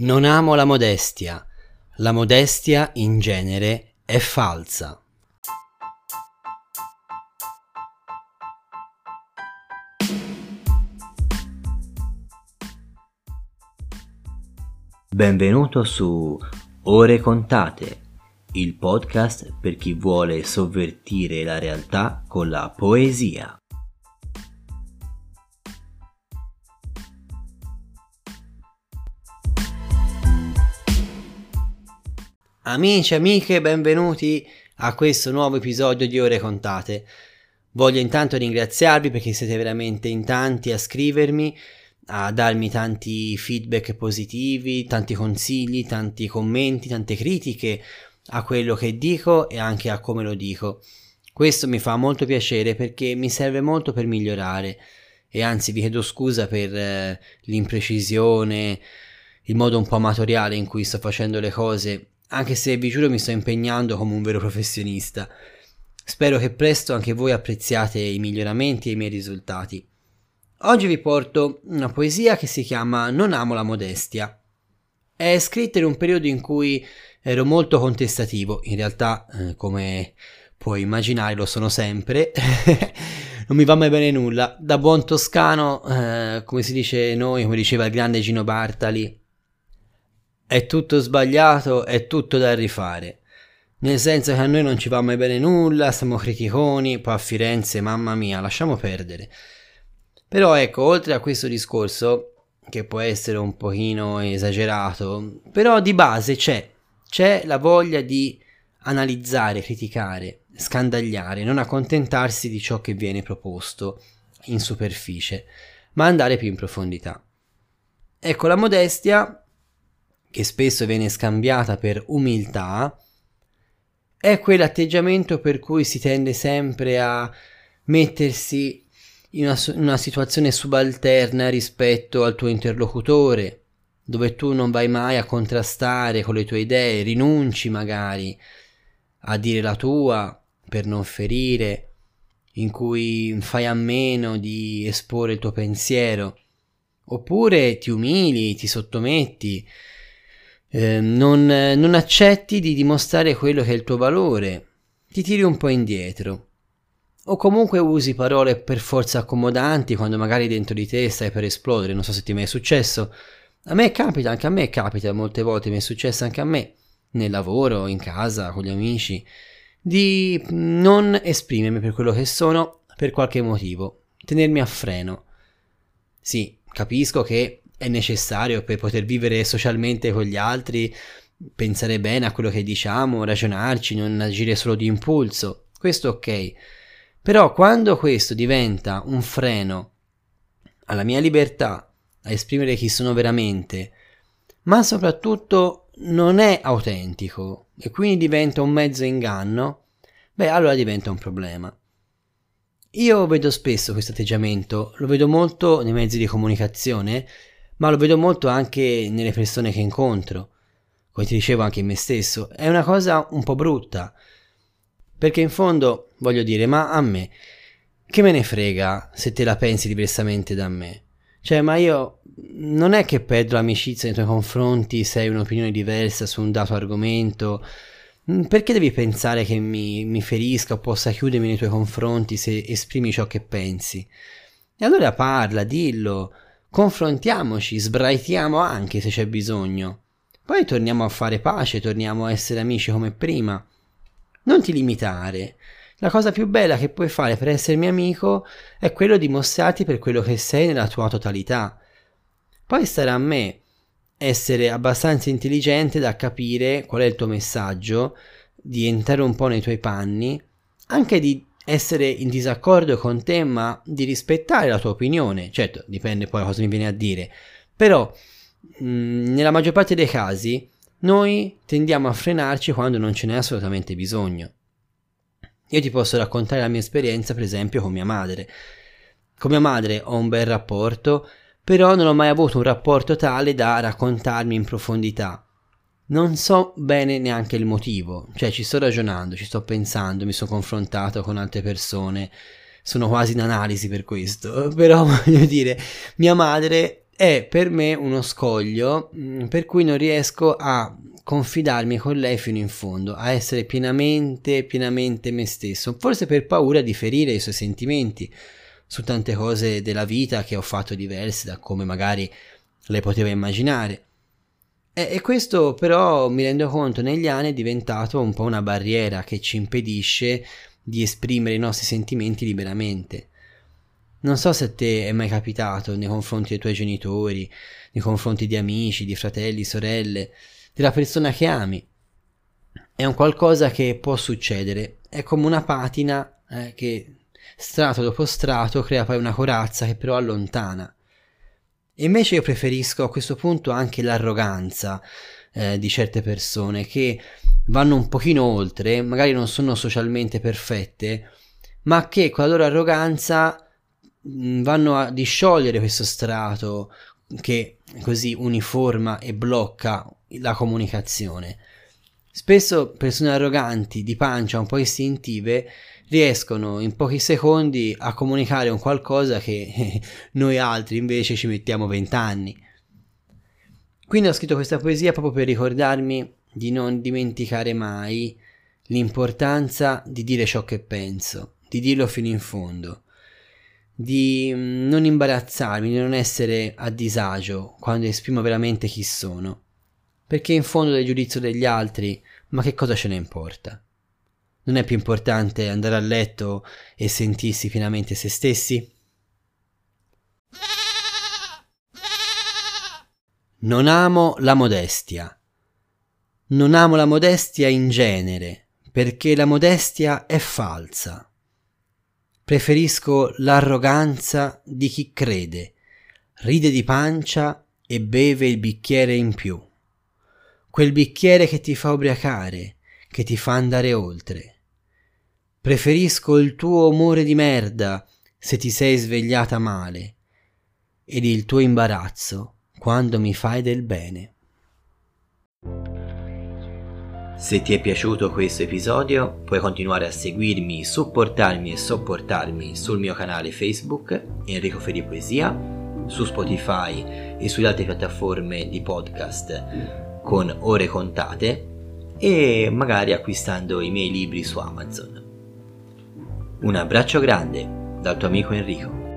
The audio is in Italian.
Non amo la modestia. La modestia in genere è falsa. Benvenuto su Ore contate, il podcast per chi vuole sovvertire la realtà con la poesia. Amici amiche, benvenuti a questo nuovo episodio di Ore Contate. Voglio intanto ringraziarvi perché siete veramente in tanti a scrivermi, a darmi tanti feedback positivi, tanti consigli, tanti commenti, tante critiche a quello che dico e anche a come lo dico. Questo mi fa molto piacere perché mi serve molto per migliorare e anzi vi chiedo scusa per eh, l'imprecisione, il modo un po' amatoriale in cui sto facendo le cose anche se vi giuro mi sto impegnando come un vero professionista. Spero che presto anche voi apprezziate i miglioramenti e i miei risultati. Oggi vi porto una poesia che si chiama Non amo la modestia. È scritta in un periodo in cui ero molto contestativo, in realtà eh, come puoi immaginare lo sono sempre, non mi va mai bene nulla. Da buon toscano, eh, come si dice noi, come diceva il grande Gino Bartali, è tutto sbagliato, è tutto da rifare. Nel senso che a noi non ci va mai bene nulla, siamo criticoni, poi a Firenze, mamma mia, lasciamo perdere. Però ecco, oltre a questo discorso, che può essere un pochino esagerato, però di base c'è, c'è la voglia di analizzare, criticare, scandagliare, non accontentarsi di ciò che viene proposto in superficie, ma andare più in profondità. Ecco, la modestia che spesso viene scambiata per umiltà, è quell'atteggiamento per cui si tende sempre a mettersi in una, una, situazione subalterna rispetto al tuo interlocutore, dove tu non vai mai a contrastare con le tue idee, rinunci magari a dire la tua per non ferire, in cui fai a meno di esporre il tuo pensiero, oppure ti umili, ti sottometti, Ehm, non, non accetti di dimostrare quello che è il tuo valore, ti tiri un po' indietro. O comunque usi parole per forza accomodanti quando magari dentro di te stai per esplodere, non so se ti è mai successo. A me capita, anche a me capita molte volte, mi è successo anche a me, nel lavoro, in casa, con gli amici, di non esprimermi per quello che sono per qualche motivo, tenermi a freno. Sì, capisco che è necessario per poter vivere socialmente con gli altri, pensare bene a quello che diciamo, ragionarci, non agire solo di impulso. Questo ok. Però quando questo diventa un freno alla mia libertà a esprimere chi sono veramente, ma soprattutto non è autentico e quindi diventa un mezzo inganno, beh allora diventa un problema. Io vedo spesso questo atteggiamento, lo vedo molto nei mezzi di comunicazione ma lo vedo molto anche nelle persone che incontro, come ti dicevo anche in me stesso, è una cosa un po' brutta, perché in fondo voglio dire, ma a me, che me ne frega se te la pensi diversamente da me? Cioè, ma io non è che perdo l'amicizia nei tuoi confronti se hai un'opinione diversa su un dato argomento. Mm, perché devi pensare che mi, mi ferisca o possa chiudermi nei tuoi confronti se esprimi ciò che pensi? E allora parla, dillo, confrontiamoci, sbraitiamo anche se c'è bisogno. Poi torniamo a fare pace, torniamo a essere amici come prima. Non ti limitare. La cosa più bella che puoi fare per essermi amico è quello di mostrarti per quello che sei nella tua totalità. Poi sarà a me essere abbastanza intelligente da capire qual è il tuo messaggio, di entrare un po' nei tuoi panni, anche di essere in disaccordo con te, ma di rispettare la tua opinione. Certo, dipende poi da cosa mi viene a dire. Però, mh, mm, nella maggior parte dei casi, noi tendiamo a frenarci quando non ce n'è assolutamente bisogno. Io ti posso raccontare la mia esperienza, per esempio, con mia madre. Con mia madre ho un bel rapporto, però non ho mai avuto un rapporto tale da raccontarmi in profondità non so bene neanche il motivo, cioè ci sto ragionando, ci sto pensando, mi sono confrontato con altre persone, sono quasi in analisi per questo, però voglio dire, mia madre è per me uno scoglio mm, per cui non riesco a confidarmi con lei fino in fondo, a essere pienamente, pienamente me stesso, forse per paura di ferire i suoi sentimenti su tante cose della vita che ho fatto diverse da come magari lei poteva immaginare. E, questo però mi rendo conto negli anni è diventato un po' una barriera che ci impedisce di esprimere i nostri sentimenti liberamente. Non so se a te è mai capitato nei confronti dei tuoi genitori, nei confronti di amici, di fratelli, sorelle, della persona che ami. È un qualcosa che può succedere, è come una patina eh, che strato dopo strato crea poi una corazza che però allontana. Invece io preferisco a questo punto anche l'arroganza eh, di certe persone che vanno un pochino oltre, magari non sono socialmente perfette, ma che con la loro arroganza vanno a disciogliere questo strato che così uniforma e blocca la comunicazione. Spesso persone arroganti, di pancia, un po' istintive, riescono in pochi secondi a comunicare un qualcosa che noi altri invece ci mettiamo vent'anni. Quindi ho scritto questa poesia proprio per ricordarmi di non dimenticare mai l'importanza di dire ciò che penso, di dirlo fino in fondo di mm, non imbarazzarmi, di non essere a disagio quando esprimo veramente chi sono. Perché in fondo del giudizio degli altri, ma che cosa ce ne importa? Non è più importante andare a letto e sentirsi pienamente se stessi? Non amo la modestia. Non amo la modestia in genere, perché la modestia è falsa. Preferisco l'arroganza di chi crede, ride di pancia e beve il bicchiere in più. Quel bicchiere che ti fa ubriacare, che ti fa andare oltre. Preferisco il tuo umore di merda se ti sei svegliata male ed il tuo imbarazzo quando mi fai del bene. Se ti è piaciuto questo episodio puoi continuare a seguirmi, supportarmi e sopportarmi sul mio canale Facebook Enrico Feri Poesia, su Spotify e sulle altre piattaforme di podcast con ore contate e magari acquistando i miei libri su Amazon. Un abbraccio grande dal tuo amico Enrico.